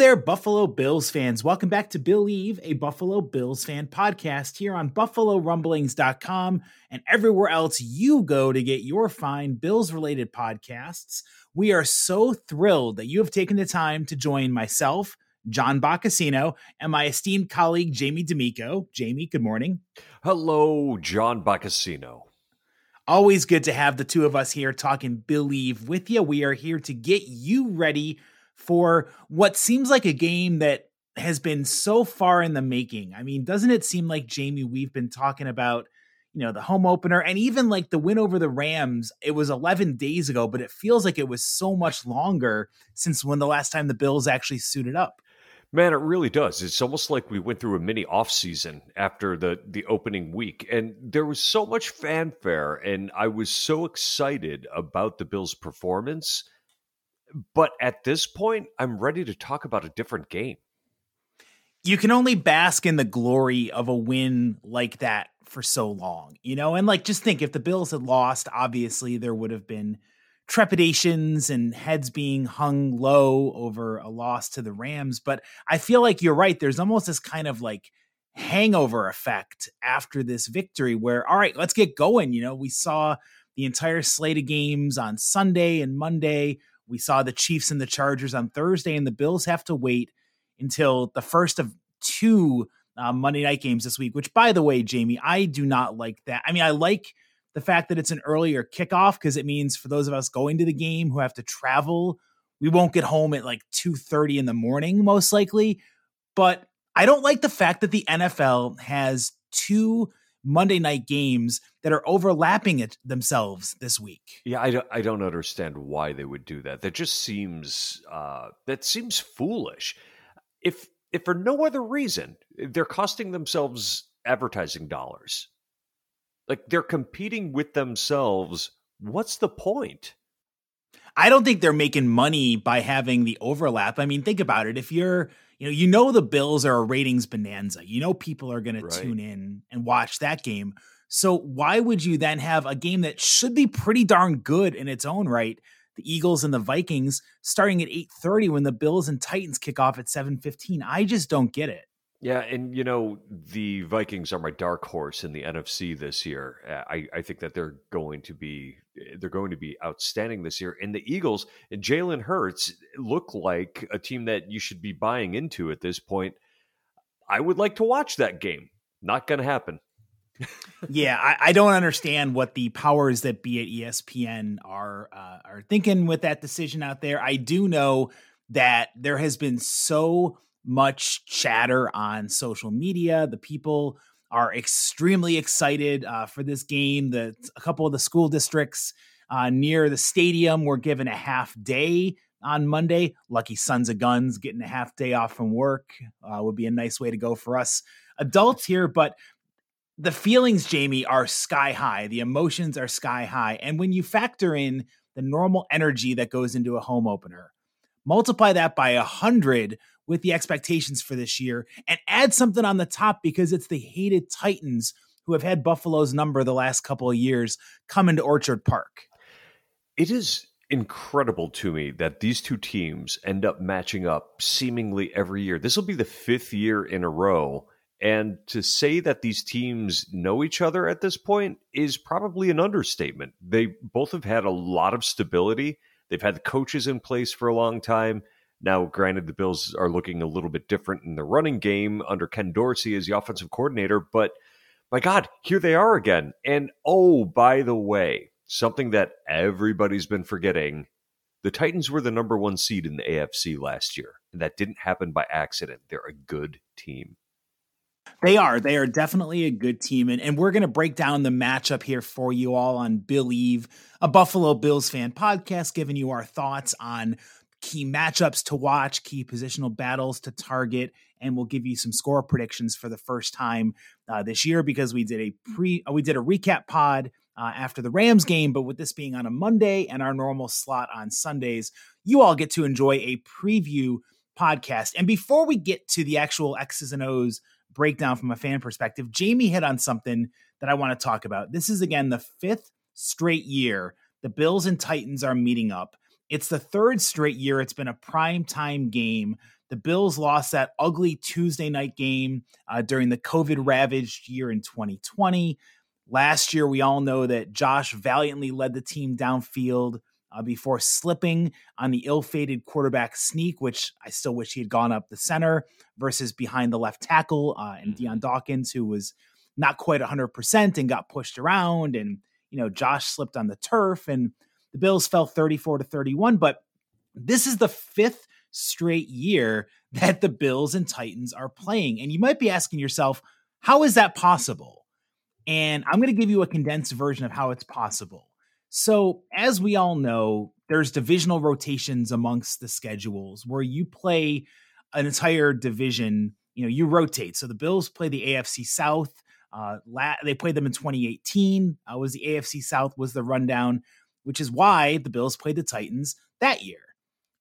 There, Buffalo Bills fans. Welcome back to Billieve, a Buffalo Bills fan podcast here on BuffaloRumblings.com and everywhere else you go to get your fine Bills related podcasts. We are so thrilled that you have taken the time to join myself, John Boccacino, and my esteemed colleague, Jamie D'Amico. Jamie, good morning. Hello, John Boccacino. Always good to have the two of us here talking Billieve with you. We are here to get you ready for what seems like a game that has been so far in the making. I mean, doesn't it seem like Jamie we've been talking about, you know, the home opener and even like the win over the Rams, it was 11 days ago, but it feels like it was so much longer since when the last time the Bills actually suited up. Man, it really does. It's almost like we went through a mini off season after the the opening week, and there was so much fanfare, and I was so excited about the Bills' performance but at this point, I'm ready to talk about a different game. You can only bask in the glory of a win like that for so long, you know? And like, just think if the Bills had lost, obviously there would have been trepidations and heads being hung low over a loss to the Rams. But I feel like you're right. There's almost this kind of like hangover effect after this victory where, all right, let's get going. You know, we saw the entire slate of games on Sunday and Monday we saw the Chiefs and the Chargers on Thursday, and the Bills have to wait until the first of two uh, Monday night games this week, which, by the way, Jamie, I do not like that. I mean, I like the fact that it's an earlier kickoff because it means for those of us going to the game who have to travel, we won't get home at like 2:30 in the morning most likely. But I don't like the fact that the NFL has two Monday night games that are overlapping it themselves this week. Yeah, I don't, I don't understand why they would do that. That just seems uh, that seems foolish. If if for no other reason, they're costing themselves advertising dollars. Like they're competing with themselves. What's the point? I don't think they're making money by having the overlap. I mean, think about it. If you're you know, you know the Bills are a ratings bonanza. You know people are going right. to tune in and watch that game. So why would you then have a game that should be pretty darn good in its own right? The Eagles and the Vikings starting at 8:30 when the Bills and Titans kick off at 7:15. I just don't get it. Yeah, and you know the Vikings are my dark horse in the NFC this year. I, I think that they're going to be they're going to be outstanding this year. And the Eagles and Jalen Hurts look like a team that you should be buying into at this point. I would like to watch that game. Not going to happen. yeah, I, I, don't understand what the powers that be at ESPN are uh, are thinking with that decision out there. I do know that there has been so much chatter on social media. The people are extremely excited uh, for this game. The a couple of the school districts uh, near the stadium were given a half day on Monday. Lucky sons of guns getting a half day off from work uh, would be a nice way to go for us adults here. But the feelings, Jamie, are sky high. The emotions are sky high, and when you factor in the normal energy that goes into a home opener, multiply that by a hundred with the expectations for this year and add something on the top because it's the hated Titans who have had Buffalo's number the last couple of years come into Orchard Park. It is incredible to me that these two teams end up matching up seemingly every year. This will be the fifth year in a row. And to say that these teams know each other at this point is probably an understatement. They both have had a lot of stability. They've had coaches in place for a long time. Now, granted, the Bills are looking a little bit different in the running game under Ken Dorsey as the offensive coordinator, but my God, here they are again. And oh, by the way, something that everybody's been forgetting the Titans were the number one seed in the AFC last year, and that didn't happen by accident. They're a good team. They are. They are definitely a good team. And, and we're going to break down the matchup here for you all on Billieve, a Buffalo Bills fan podcast, giving you our thoughts on key matchups to watch, key positional battles to target, and we'll give you some score predictions for the first time uh, this year because we did a pre uh, we did a recap pod uh, after the Rams game, but with this being on a Monday and our normal slot on Sundays, you all get to enjoy a preview podcast. And before we get to the actual X's and O's breakdown from a fan perspective, Jamie hit on something that I want to talk about. This is again the fifth straight year the Bills and Titans are meeting up. It's the third straight year it's been a prime time game The Bills lost that ugly Tuesday night game uh, during the COVID ravaged year in 2020. Last year, we all know that Josh valiantly led the team downfield uh, before slipping on the ill fated quarterback sneak, which I still wish he had gone up the center versus behind the left tackle uh, and mm-hmm. Dawkins, who was not quite 100% and got pushed around. And, you know, Josh slipped on the turf and the Bills fell 34 to 31. But this is the fifth straight year that the Bills and Titans are playing. And you might be asking yourself, how is that possible? And I'm going to give you a condensed version of how it's possible. So, as we all know, there's divisional rotations amongst the schedules where you play an entire division, you know, you rotate. So the Bills play the AFC South. Uh, la- they played them in 2018. Uh, was the AFC South was the rundown, which is why the Bills played the Titans that year.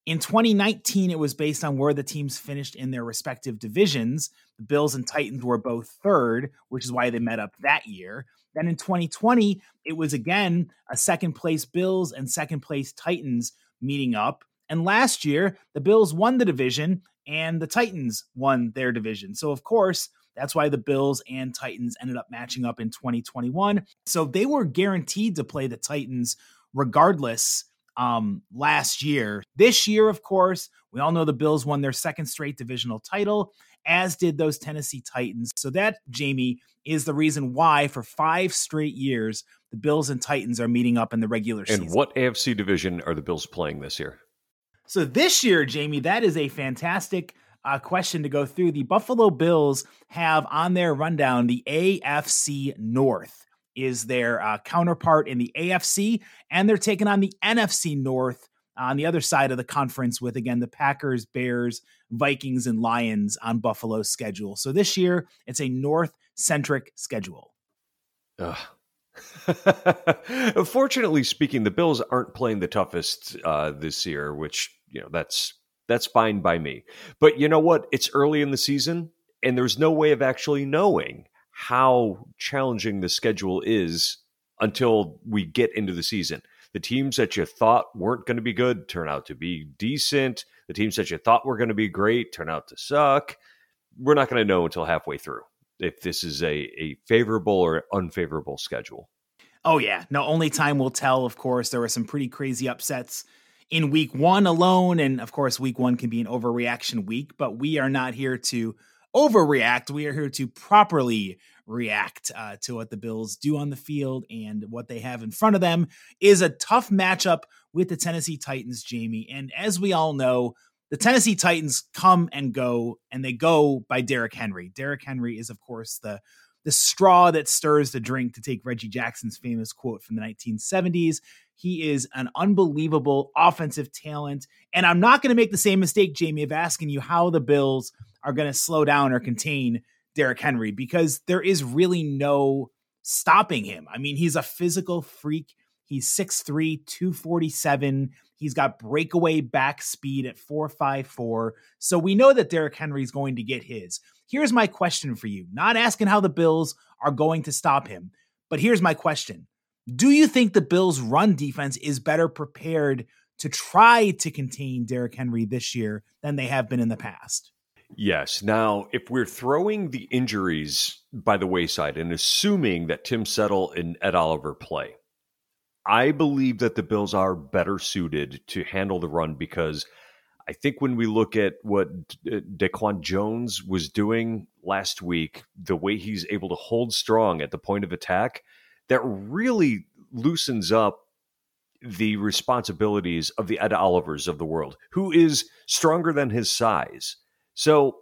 In 2019, it was based on where the teams finished in their respective divisions. The Bills and Titans were both third, which is why they met up that year. Then in 2020, it was again a second place Bills and second place Titans meeting up. And last year, the Bills won the division and the Titans won their division. So, of course, that's why the Bills and Titans ended up matching up in 2021. So they were guaranteed to play the Titans regardless um, last year. This year, of course, we all know the Bills won their second straight divisional title, as did those Tennessee Titans. So that, Jamie, is the reason why for five straight years the Bills and Titans are meeting up in the regular season. And what AFC division are the Bills playing this year? So this year, Jamie, that is a fantastic uh, question to go through. The Buffalo Bills have on their rundown the AFC North is their uh, counterpart in the AFC, and they're taking on the NFC North on the other side of the conference with again the Packers, Bears, Vikings, and Lions on Buffalo's schedule. So this year it's a North centric schedule. Fortunately speaking, the Bills aren't playing the toughest uh, this year, which you know that's that's fine by me. But you know what? It's early in the season, and there's no way of actually knowing how challenging the schedule is until we get into the season. The teams that you thought weren't going to be good turn out to be decent. The teams that you thought were going to be great turn out to suck. We're not going to know until halfway through if this is a, a favorable or unfavorable schedule. Oh, yeah. No, only time will tell, of course. There were some pretty crazy upsets in week one alone. And of course, week one can be an overreaction week, but we are not here to overreact. We are here to properly react uh, to what the Bills do on the field and what they have in front of them is a tough matchup with the Tennessee Titans, Jamie. And as we all know, the Tennessee Titans come and go, and they go by Derrick Henry. Derrick Henry is, of course, the the straw that stirs the drink, to take Reggie Jackson's famous quote from the 1970s. He is an unbelievable offensive talent. And I'm not going to make the same mistake, Jamie, of asking you how the Bills are going to slow down or contain Derrick Henry because there is really no stopping him. I mean, he's a physical freak. He's 6'3, 247. He's got breakaway back speed at 454. So we know that Derrick Henry is going to get his. Here's my question for you not asking how the Bills are going to stop him, but here's my question Do you think the Bills' run defense is better prepared to try to contain Derrick Henry this year than they have been in the past? Yes. Now, if we're throwing the injuries by the wayside and assuming that Tim Settle and Ed Oliver play, I believe that the Bills are better suited to handle the run because I think when we look at what uh, Daquan Jones was doing last week, the way he's able to hold strong at the point of attack, that really loosens up the responsibilities of the Ed Olivers of the world, who is stronger than his size. So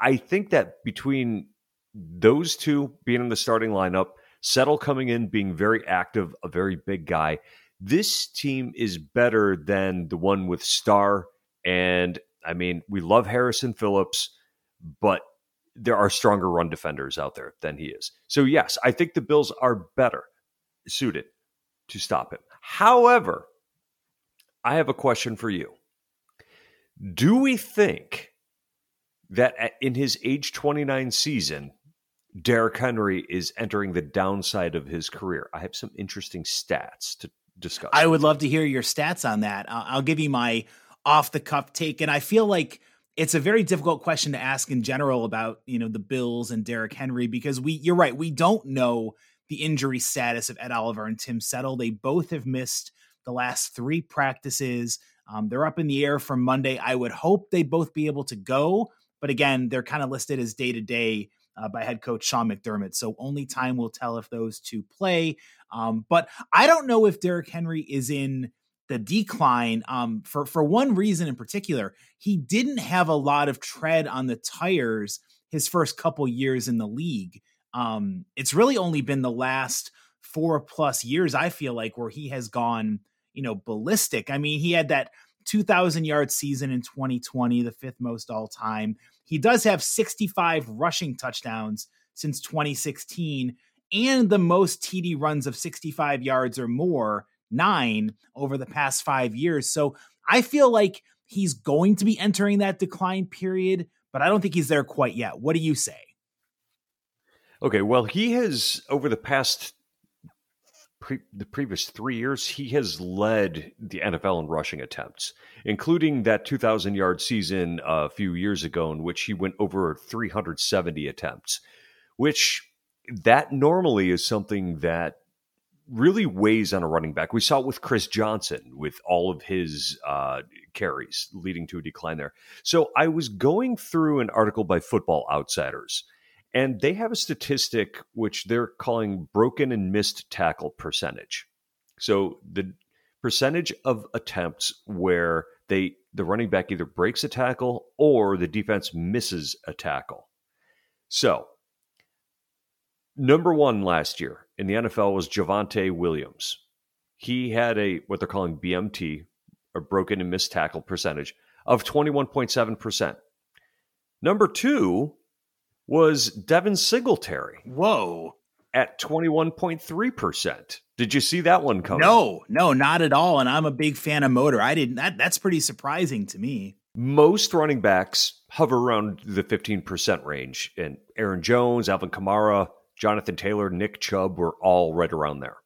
I think that between those two being in the starting lineup, Settle coming in, being very active, a very big guy, this team is better than the one with Star. And I mean, we love Harrison Phillips, but there are stronger run defenders out there than he is. So, yes, I think the Bills are better suited to stop him. However, I have a question for you. Do we think that in his age 29 season, Derrick Henry is entering the downside of his career. I have some interesting stats to discuss. I would love to hear your stats on that. I'll give you my off the cuff take. And I feel like it's a very difficult question to ask in general about you know the Bills and Derrick Henry because we you're right we don't know the injury status of Ed Oliver and Tim Settle. They both have missed the last three practices. Um, they're up in the air for Monday. I would hope they both be able to go, but again, they're kind of listed as day to day by head coach Sean McDermott. So only time will tell if those two play. Um, but I don't know if Derrick Henry is in the decline um, for for one reason in particular. He didn't have a lot of tread on the tires his first couple years in the league. Um, it's really only been the last four plus years I feel like where he has gone, you know, ballistic. I mean, he had that 2,000 yard season in 2020, the fifth most all time. He does have 65 rushing touchdowns since 2016 and the most TD runs of 65 yards or more nine over the past five years. So I feel like he's going to be entering that decline period, but I don't think he's there quite yet. What do you say? Okay, well, he has over the past pre- the previous three years, he has led the NFL in rushing attempts, including that 2,000 yard season a few years ago, in which he went over 370 attempts, which that normally is something that really weighs on a running back. We saw it with Chris Johnson with all of his uh, carries leading to a decline there. So I was going through an article by Football Outsiders, and they have a statistic which they're calling broken and missed tackle percentage. So the percentage of attempts where they the running back either breaks a tackle or the defense misses a tackle. So number one last year in the NFL was Javonte Williams. He had a what they're calling BMT, a broken and missed tackle percentage of 21.7%. Number two was Devin Singletary. Whoa. At 21.3%. Did you see that one coming? No, no, not at all. And I'm a big fan of motor. I didn't that that's pretty surprising to me. Most running backs hover around the 15% range. And Aaron Jones, Alvin Kamara, Jonathan Taylor, Nick Chubb were all right around there.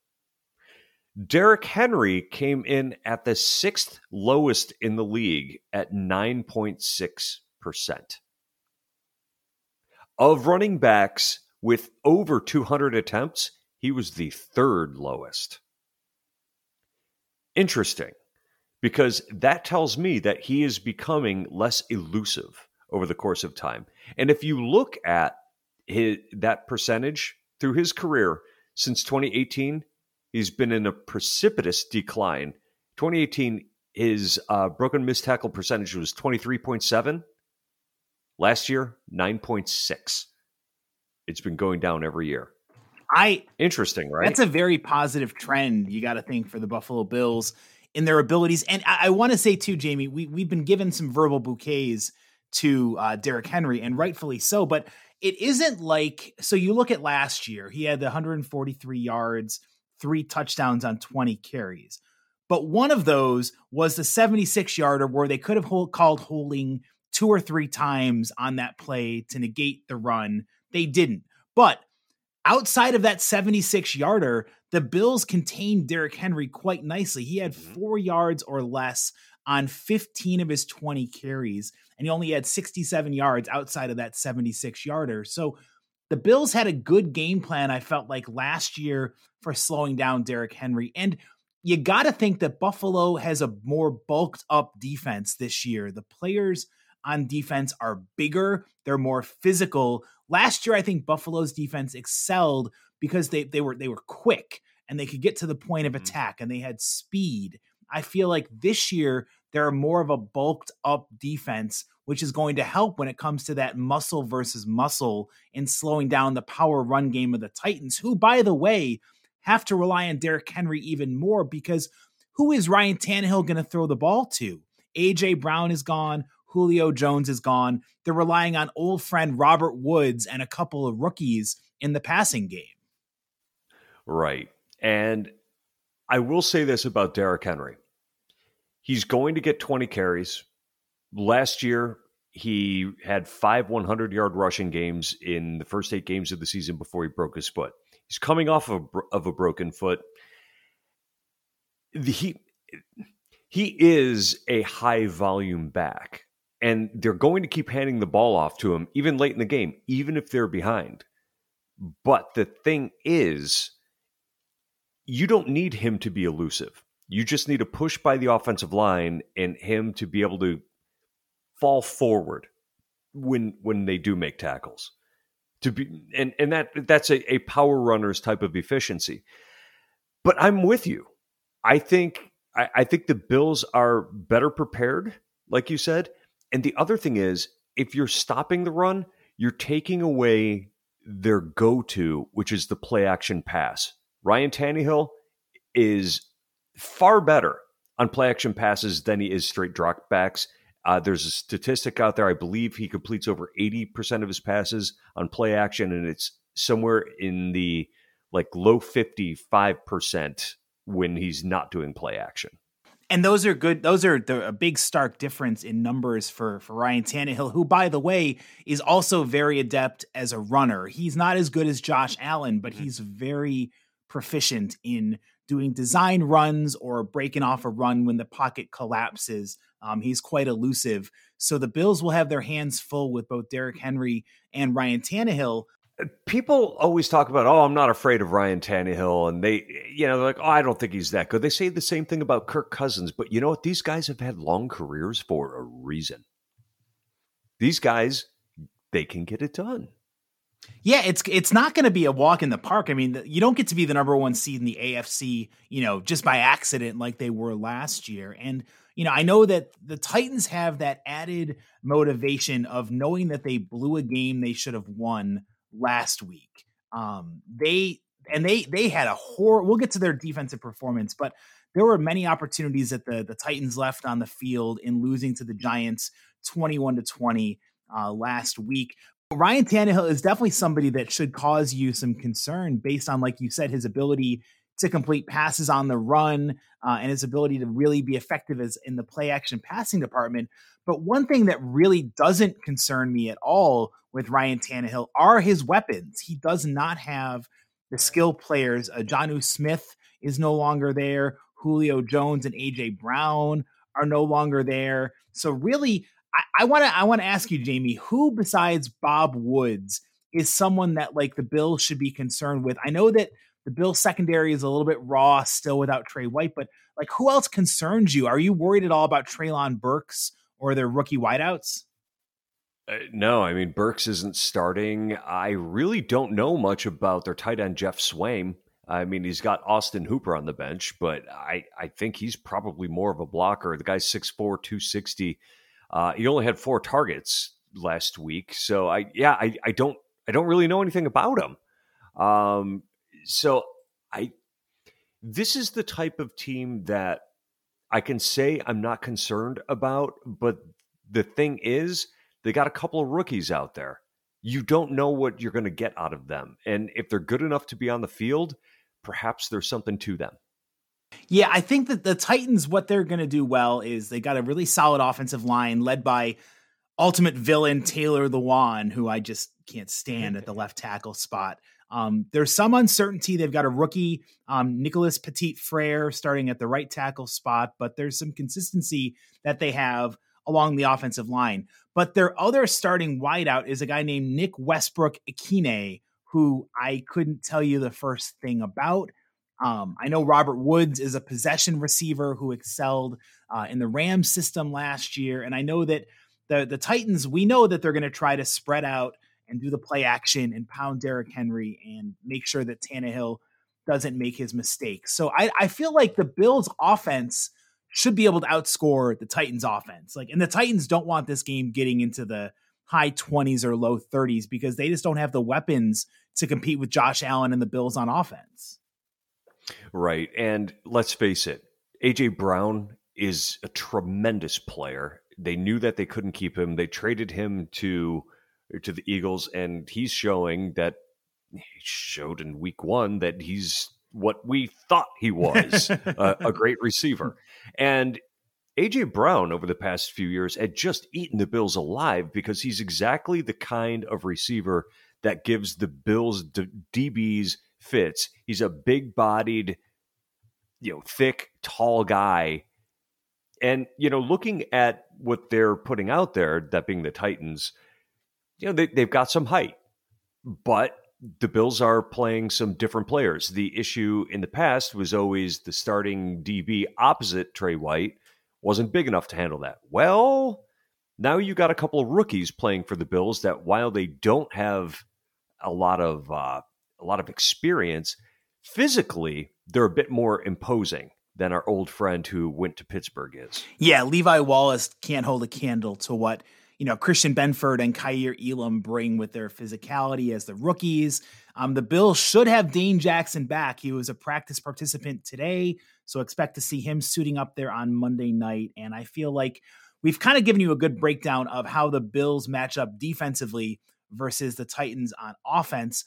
Derrick Henry came in at the sixth lowest in the league at 9.6%. Of running backs with over 200 attempts, he was the third lowest. Interesting, because that tells me that he is becoming less elusive over the course of time. And if you look at his, that percentage through his career since 2018, he's been in a precipitous decline. 2018, his uh, broken missed tackle percentage was 23.7. Last year, 9.6. It's been going down every year. I interesting, right? That's a very positive trend. You got to think for the Buffalo Bills in their abilities, and I, I want to say too, Jamie, we we've been given some verbal bouquets to uh, Derrick Henry, and rightfully so. But it isn't like so you look at last year, he had the 143 yards, three touchdowns on 20 carries. But one of those was the 76 yarder where they could have hold, called holding two or three times on that play to negate the run. They didn't. But outside of that 76 yarder, the Bills contained Derrick Henry quite nicely. He had mm-hmm. four yards or less on 15 of his 20 carries, and he only had 67 yards outside of that 76 yarder. So the Bills had a good game plan, I felt like last year for slowing down Derrick Henry. And you got to think that Buffalo has a more bulked up defense this year. The players on defense are bigger, they're more physical. Last year, I think Buffalo's defense excelled because they, they were they were quick and they could get to the point of mm-hmm. attack and they had speed. I feel like this year they're more of a bulked up defense, which is going to help when it comes to that muscle versus muscle in slowing down the power run game of the Titans, who, by the way, have to rely on Derrick Henry even more because who is Ryan Tannehill going to throw the ball to? AJ Brown is gone. Julio Jones is gone. They're relying on old friend Robert Woods and a couple of rookies in the passing game. Right. And I will say this about Derrick Henry. He's going to get 20 carries. Last year, he had five 100 yard rushing games in the first eight games of the season before he broke his foot. He's coming off of a, of a broken foot. He, he is a high volume back. And they're going to keep handing the ball off to him even late in the game, even if they're behind. But the thing is, you don't need him to be elusive. You just need a push by the offensive line and him to be able to fall forward when when they do make tackles. To be and and that that's a, a power runners type of efficiency. But I'm with you. I think I, I think the Bills are better prepared, like you said. And the other thing is, if you're stopping the run, you're taking away their go-to, which is the play action pass. Ryan Tannehill is far better on play action passes than he is straight drop backs. Uh, there's a statistic out there. I believe he completes over 80% of his passes on play action, and it's somewhere in the like low 55% when he's not doing play action. And those are good. Those are the, a big stark difference in numbers for for Ryan Tannehill, who, by the way, is also very adept as a runner. He's not as good as Josh Allen, but mm-hmm. he's very proficient in doing design runs or breaking off a run when the pocket collapses. Um, he's quite elusive. So the Bills will have their hands full with both Derrick Henry and Ryan Tannehill people always talk about, oh, I'm not afraid of Ryan Tannehill, and they, you know, they're like, oh, I don't think he's that good. They say the same thing about Kirk Cousins, but you know what? These guys have had long careers for a reason. These guys, they can get it done. Yeah, it's it's not going to be a walk in the park. I mean, you don't get to be the number one seed in the AFC, you know, just by accident like they were last year. And you know, I know that the Titans have that added motivation of knowing that they blew a game they should have won last week. Um, they and they they had a horror. We'll get to their defensive performance, but there were many opportunities that the the Titans left on the field in losing to the Giants, twenty one to twenty uh, last week. Ryan Tannehill is definitely somebody that should cause you some concern based on, like you said, his ability to complete passes on the run uh, and his ability to really be effective as in the play action passing department. But one thing that really doesn't concern me at all with Ryan Tannehill are his weapons. He does not have the skill players. Uh, Jonnu Smith is no longer there. Julio Jones and AJ Brown are no longer there. So really, I want to I want to ask you, Jamie, who besides Bob Woods is someone that like the Bills should be concerned with? I know that the Bills secondary is a little bit raw still without Trey White, but like who else concerns you? Are you worried at all about Treylon Burks or their rookie wideouts? Uh, no, I mean Burks isn't starting. I really don't know much about their tight end Geoff Swaim. I mean, he's got Austin Hooper on the bench, but I, I think he's probably more of a blocker. The guy's 6'4", 260. Uh, he only had four targets last week, so I yeah, I, I don't I don't really know anything about him. Um, so I this is the type of team that I can say I'm not concerned about, but the thing is they got a couple of rookies out there. You don't know what you're going to get out of them. And if they're good enough to be on the field, perhaps there's something to them. Yeah, I think that the Titans, what they're going to do well is they got a really solid offensive line led by ultimate villain Taylor the Lewan, who I just can't stand at the left tackle spot. Um, there's some uncertainty. They've got a rookie, um, Nicholas Petit Frere, starting at the right tackle spot, but there's some consistency that they have along the offensive line. But their other starting wideout is a guy named Nick Westbrook Ikhine, who I couldn't tell you the first thing about. Um, I know Robert Woods is a possession receiver who excelled uh, in the Rams system last year, and I know that the the Titans. We know that they're going to try to spread out and do the play action and pound Derrick Henry and make sure that Tannehill doesn't make his mistakes. So I, I feel like the Bills' offense should be able to outscore the Titans offense. Like, and the Titans don't want this game getting into the high 20s or low 30s because they just don't have the weapons to compete with Josh Allen and the Bills on offense. Right. And let's face it, AJ Brown is a tremendous player. They knew that they couldn't keep him. They traded him to to the Eagles and he's showing that he showed in week 1 that he's what we thought he was a, a great receiver. And AJ Brown over the past few years had just eaten the Bills alive because he's exactly the kind of receiver that gives the Bills D- DBs fits. He's a big-bodied, you know, thick, tall guy, And, you know, looking at what they're putting out there, that being the Titans, you know, they, they've got some height, but the Bills are playing some different players. The issue in the past was always the starting DB opposite Trey White wasn't big enough to handle that. Well, now you got a couple of rookies playing for the Bills that while they don't have a lot of uh, a lot of experience physically, they're a bit more imposing than our old friend who went to Pittsburgh is. Yeah, Levi Wallace can't hold a candle to what you know Christian Benford and Kaiir Elam bring with their physicality as the rookies. Um, the Bills should have Dane Jackson back. He was a practice participant today, so expect to see him suiting up there on Monday night. And I feel like we've kind of given you a good breakdown of how the Bills match up defensively versus the Titans on offense.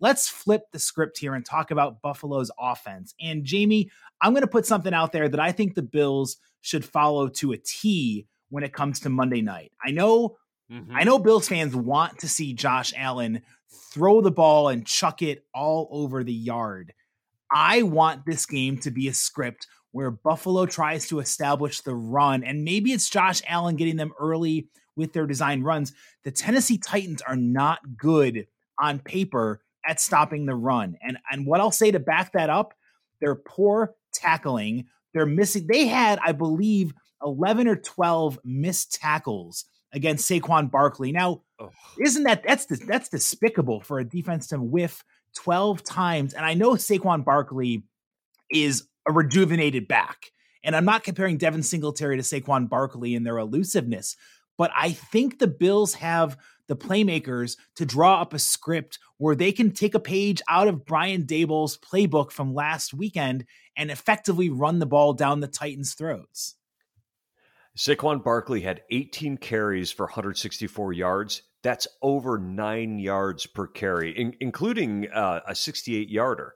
Let's flip the script here and talk about Buffalo's offense. And Jamie, I'm going to put something out there that I think the Bills should follow to a T when it comes to Monday night. I know mm-hmm. I know Bills fans want to see Josh Allen throw the ball and chuck it all over the yard. I want this game to be a script where Buffalo tries to establish the run and maybe it's Josh Allen getting them early with their design runs. The Tennessee Titans are not good on paper at stopping the run. And and what I'll say to back that up, they're poor tackling. They're missing. They had, I believe, 11 or 12 missed tackles against Saquon Barkley. Now, Ugh. isn't that that's that's despicable for a defense to whiff 12 times? And I know Saquon Barkley is a rejuvenated back. And I'm not comparing Devin Singletary to Saquon Barkley in their elusiveness, but I think the Bills have the playmakers to draw up a script where they can take a page out of Brian Daboll's playbook from last weekend and effectively run the ball down the Titans' throats. Saquon Barkley had 18 carries for 164 yards. That's over nine yards per carry, in, including uh, a 68 yarder.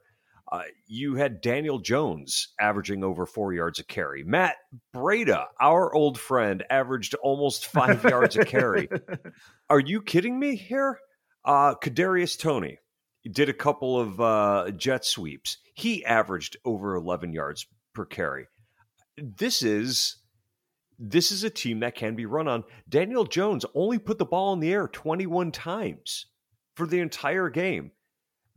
Uh, you had Daniel Jones averaging over four yards a carry. Matt Breida, our old friend, averaged almost five yards a carry. Are you kidding me here? Uh, Kadarius Toney did a couple of uh, jet sweeps. He averaged over 11 yards per carry. This is this is a team that can be run on. Daniel Jones only put the ball in the air 21 times for the entire game.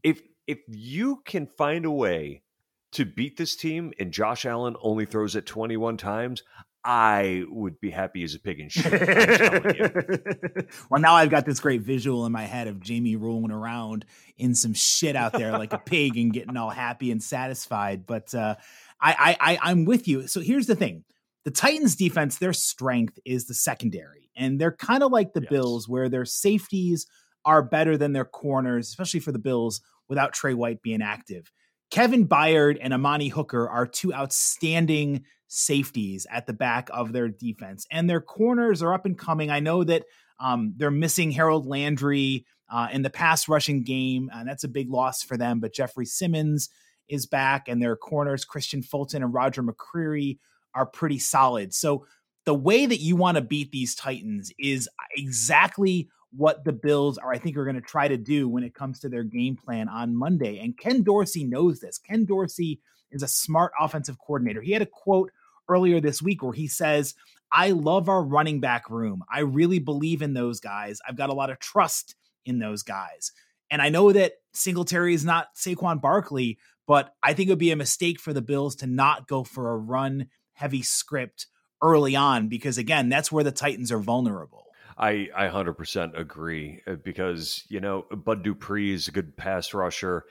If if you can find a way to beat this team and Josh Allen only throws it 21 times, I would be happy as a pig in shit. well, now I've got this great visual in my head of Jamie rolling around in some shit out there like a pig and getting all happy and satisfied. But uh, I, I, I, I'm with you. So here's the thing: the Titans' defense, their strength is the secondary, and they're kind of like the yes. Bills, where their safeties are better than their corners, especially for the Bills without Trey White being active. Kevin Byard and Amani Hooker are two outstanding safeties at the back of their defense, and their corners are up and coming. I know that um, they're missing Harold Landry uh, in the pass rushing game, and that's a big loss for them. But Jeffery Simmons is back, and their corners, Kristian Fulton and Roger McCreary, are pretty solid. So the way that you want to beat these Titans is exactly what the Bills are, I think, are going to try to do when it comes to their game plan on Monday. And Ken Dorsey knows this. Ken Dorsey is a smart offensive coordinator. He had a quote earlier this week where he says, I love our running back room. I really believe in those guys. I've got a lot of trust in those guys. And I know that Singletary is not Saquon Barkley, but I think it would be a mistake for the Bills to not go for a run heavy script early on because, again, that's where the Titans are vulnerable. I I hundred percent agree uh, because you know Bud Dupree is a good pass rusher.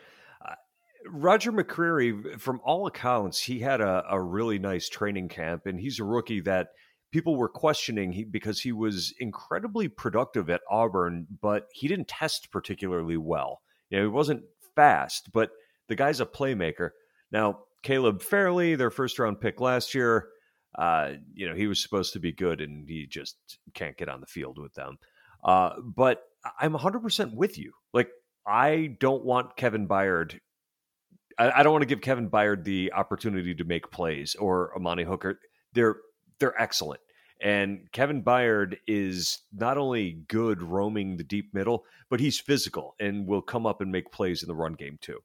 Roger McCreary, from all accounts, he had a, a really nice training camp, and he's a rookie that people were questioning he, because he was incredibly productive at Auburn, but he didn't test particularly well. You know, he wasn't fast, but the guy's a playmaker. Now, Caleb Farley, their first round pick last year, uh, you know, he was supposed to be good and he just can't get on the field with them. Uh, but I'm 100% with you. Like, I don't want Kevin Byard. I, I don't want to give Kevin Byard the opportunity to make plays or Amani Hooker. They're they're excellent. And Kevin Byard is not only good roaming the deep middle, but he's physical and will come up and make plays in the run game too.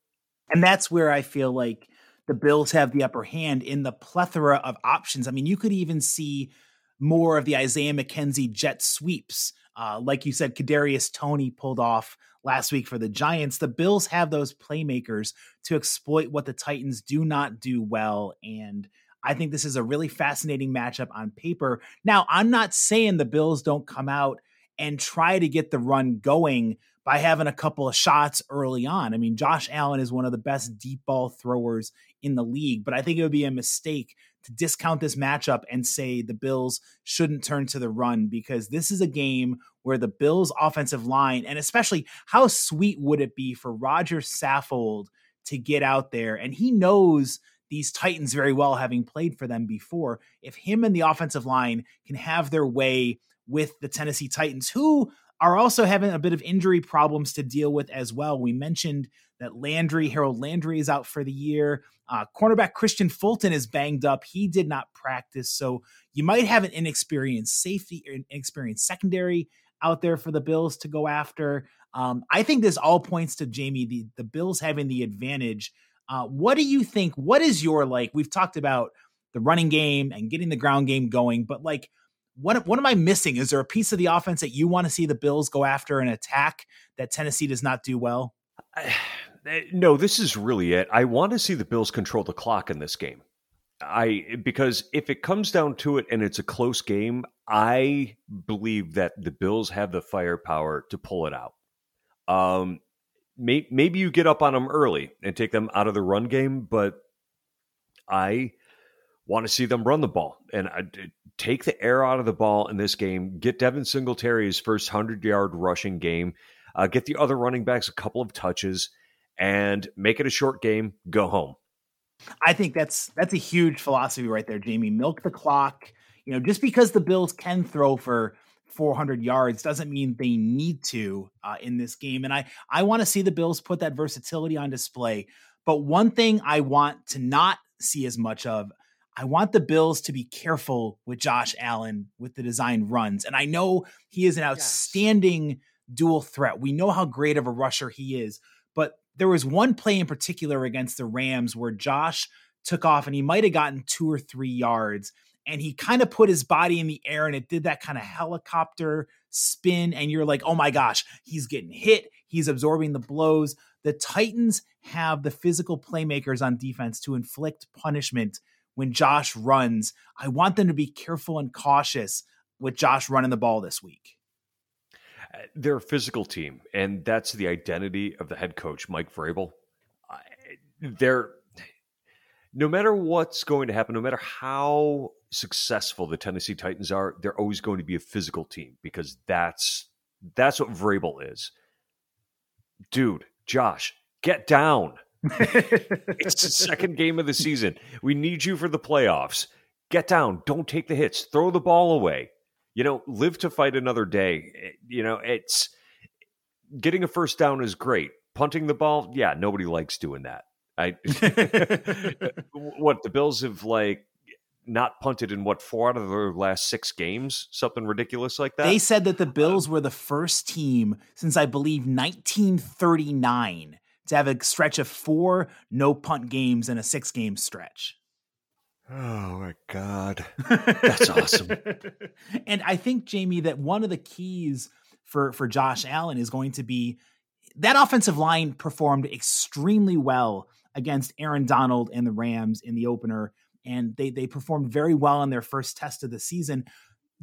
And that's where I feel like the Bills have the upper hand in the plethora of options. I mean, you could even see more of the Isaiah McKenzie jet sweeps. Uh, like you said, Kadarius Toney pulled off last week for the Giants. The Bills have those playmakers to exploit what the Titans do not do well. And I think this is a really fascinating matchup on paper. Now, I'm not saying the Bills don't come out and try to get the run going by having a couple of shots early on. I mean, Josh Allen is one of the best deep ball throwers in the league, but I think it would be a mistake to discount this matchup and say the Bills shouldn't turn to the run because this is a game where the Bills offensive line and especially how sweet would it be for Rodger Saffold to get out there and he knows these Titans very well having played for them before if him and the offensive line can have their way with the Tennessee Titans who are also having a bit of injury problems to deal with as well. We mentioned that Landry, Harold Landry, is out for the year. Uh, cornerback Kristian Fulton is banged up. He did not practice. So you might have an inexperienced safety, an inexperienced secondary out there for the Bills to go after. Um, I think this all points to Jamie, the, the Bills having the advantage. Uh, what do you think? What is your like? We've talked about the running game and getting the ground game going, but like, what what am I missing? Is there a piece of the offense that you want to see the Bills go after and attack that Tennessee does not do well? No, this is really it. I want to see the Bills control the clock in this game. I because if it comes down to it and it's a close game, I believe that the Bills have the firepower to pull it out. Um, may, maybe you get up on them early and take them out of the run game, but I want to see them run the ball and I, take the air out of the ball in this game. Get Devin Singletary's first hundred yard rushing game. Uh, get the other running backs a couple of touches and make it a short game. Go home. I think that's that's a huge philosophy right there, Jamie. Milk the clock. You know, just because the Bills can throw for 400 yards doesn't mean they need to uh, in this game. And I I want to see the Bills put that versatility on display. But one thing I want to not see as much of I want the Bills to be careful with Josh Allen with the design runs. And I know he is an outstanding yes. dual threat. We know how great of a rusher he is. But there was one play in particular against the Rams where Josh took off and he might have gotten two or three yards. And he kind of put his body in the air and it did that kind of helicopter spin. And you're like, oh my gosh, he's getting hit. He's absorbing the blows. The Titans have the physical playmakers on defense to inflict punishment when Josh runs. I want them to be careful and cautious with Josh running the ball this week. They're a physical team, and that's the identity of the head coach, Mike Vrabel. They're no matter what's going to happen, no matter how successful the Tennessee Titans are, they're always going to be a physical team because that's that's what Vrabel is. Dude, Josh, get down it's the second game of the season. We need you for the playoffs. Get down. Don't take the hits. Throw the ball away. You know, live to fight another day. You know, it's getting a first down is great. Punting the ball, yeah, nobody likes doing that. I what the Bills have like not punted in what four out of their last six games, something ridiculous like that. They said that the uh, Bills were the first team since I believe 1939 to have a stretch of four no punt games in a six game stretch. Oh my God. That's awesome. and I think, Jamie, that one of the keys for, for Josh Allen is going to be that offensive line performed extremely well against Aaron Donald and the Rams in the opener. And they, they performed very well in their first test of the season.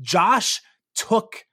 Josh took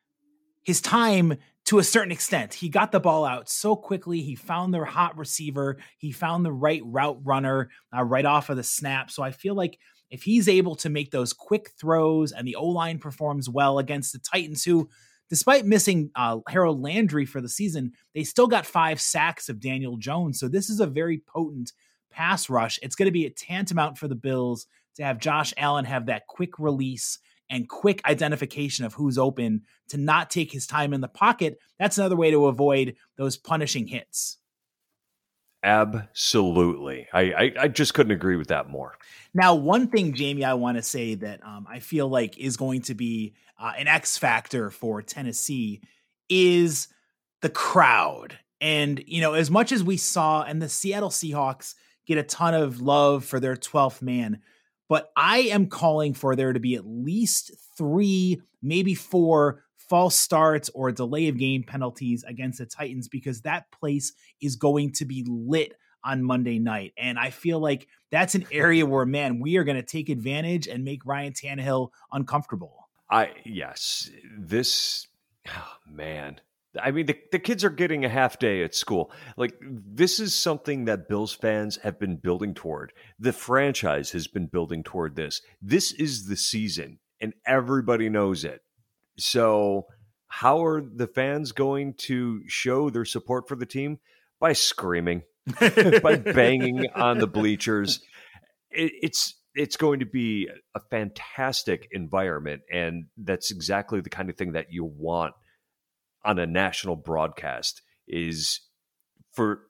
his time to a certain extent. He got the ball out so quickly. He found their hot receiver. He found the right route runner uh, right off of the snap. So I feel like if he's able to make those quick throws and the O line performs well against the Titans, who, despite missing uh, Harold Landry for the season, they still got five sacks of Daniel Jones. So this is a very potent pass rush. It's going to be a tantamount for the Bills to have Josh Allen have that quick release and quick identification of who's open to not take his time in the pocket. That's another way to avoid those punishing hits. Absolutely. I, I, I, just couldn't agree with that more. Now, one thing, Jamie, I want to say that um, I feel like is going to be uh, an X factor for Tennessee is the crowd. And, you know, as much as we saw, and the Seattle Seahawks get a ton of love for their 12th man, but I am calling for there to be at least three, maybe four false starts or delay of game penalties against the Titans because that place is going to be lit on Monday night. And I feel like that's an area where, man, we are going to take advantage and make Ryan Tannehill uncomfortable. I, yes, this, oh, man. I mean, the, the kids are getting a half day at school. Like, this is something that Bills fans have been building toward. The franchise has been building toward this. This is the season, and everybody knows it. So, how are the fans going to show their support for the team? By screaming, by banging on the bleachers. It, it's it's going to be a fantastic environment, and that's exactly the kind of thing that you want on a national broadcast. Is for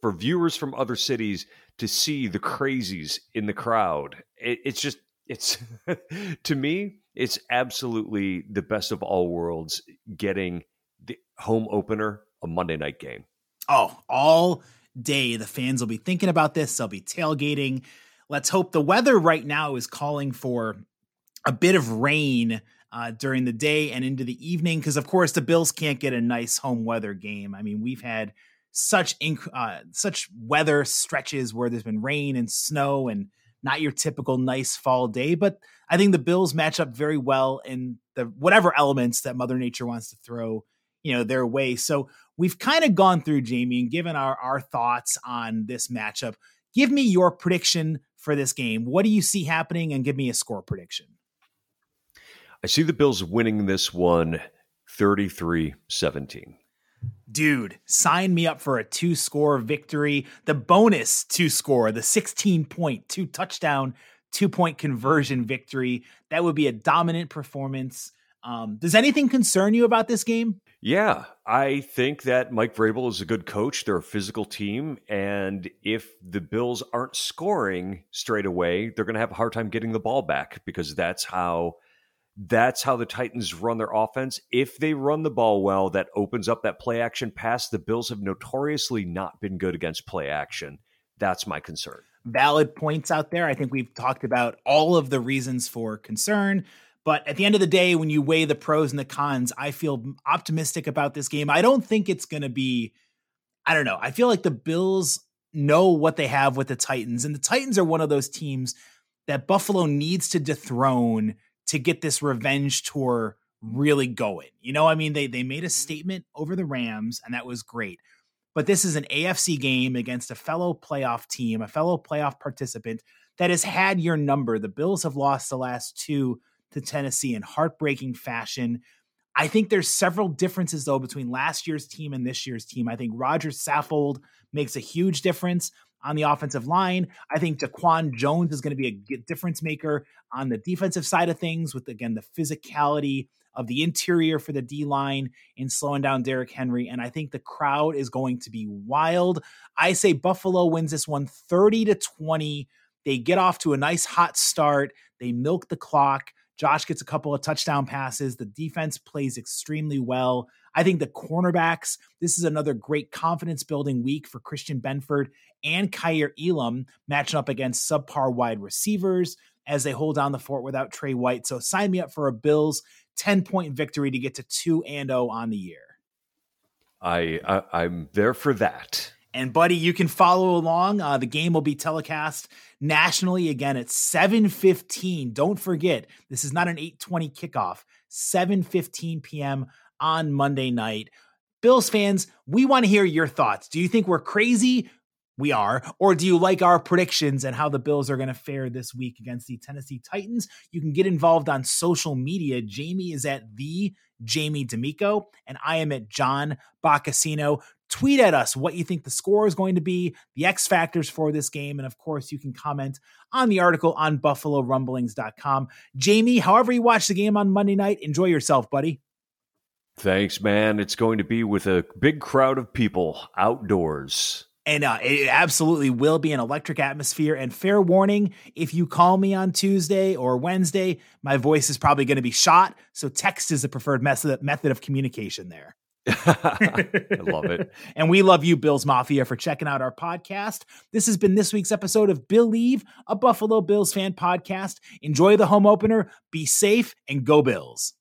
for viewers from other cities to see the crazies in the crowd. It, it's just it's to me it's absolutely the best of all worlds getting the home opener a monday night game. Oh all day the fans will be thinking about this they'll be tailgating. Let's hope the weather right now is calling for a bit of rain uh, during the day and into the evening because of course the bills can't get a nice home weather game. I mean we've had such inc- uh, such weather stretches where there's been rain and snow and not your typical nice fall day, but I think the Bills match up very well in the whatever elements that Mother Nature wants to throw, you know, their way. So we've kind of gone through Jamie and given our our thoughts on this matchup. Give me your prediction for this game. What do you see happening and give me a score prediction. I see the Bills winning this one 33-17 dude, sign me up for a two score victory. The bonus two score, the 16 point, two touchdown, two point conversion victory. That would be a dominant performance. Um, does anything concern you about this game? Yeah, I think that Mike Vrabel is a good coach. They're a physical team. And if the Bills aren't scoring straight away, they're going to have a hard time getting the ball back because that's how that's how the Titans run their offense. If they run the ball well, that opens up that play action pass. The Bills have notoriously not been good against play action. That's my concern. Valid points out there. I think we've talked about all of the reasons for concern. But at the end of the day, when you weigh the pros and the cons, I feel optimistic about this game. I don't think it's going to be, I don't know. I feel like the Bills know what they have with the Titans. And the Titans are one of those teams that Buffalo needs to dethrone to get this revenge tour really going. You know, I mean, they they made a mm-hmm. statement over the Rams, and that was great. But this is an AFC game against a fellow playoff team, a fellow playoff participant that has had your number. The Bills have lost the last two to Tennessee in heartbreaking fashion. I think there's several differences though between last year's team and this year's team. I think Rodger Saffold makes a huge difference on the offensive line. I think DaQuan Jones is going to be a difference maker on the defensive side of things with, again, the physicality of the interior for the D line in slowing down Derrick Henry. And I think the crowd is going to be wild. I say Buffalo wins this one 30 to 20. They get off to a nice hot start, they milk the clock. Josh gets a couple of touchdown passes. The defense plays extremely well. I think the cornerbacks, this is another great confidence building week for Christian Benford and Kaiir Elam matching up against subpar wide receivers as they hold down the fort without Tre White. So sign me up for a Bills 10 point victory to get to 2 and 0 on the year. I, I I'm there for that. And buddy, you can follow along. Uh, the game will be telecast nationally again at 7:15. Don't forget, this is not an 8:20 kickoff. 7:15 p.m. on Monday night. Bills fans, we want to hear your thoughts. Do you think we're crazy? We are. Or do you like our predictions and how the Bills are going to fare this week against the Tennessee Titans? You can get involved on social media. Jamie is at the Jamie D'Amico, and I am at John Boccacino. Tweet at us what you think the score is going to be, the X factors for this game, and of course, you can comment on the article on BuffaloRumblings.com. Jamie, however you watch the game on Monday night, enjoy yourself, buddy. Thanks, man. It's going to be with a big crowd of people outdoors. And uh, it absolutely will be an electric atmosphere. And fair warning if you call me on Tuesday or Wednesday, my voice is probably going to be shot. So text is the preferred method, method of communication there. I love it. and we love you, Bills Mafia, for checking out our podcast. This has been this week's episode of Billieve, a Buffalo Bills fan podcast. Enjoy the home opener, be safe, and go Bills.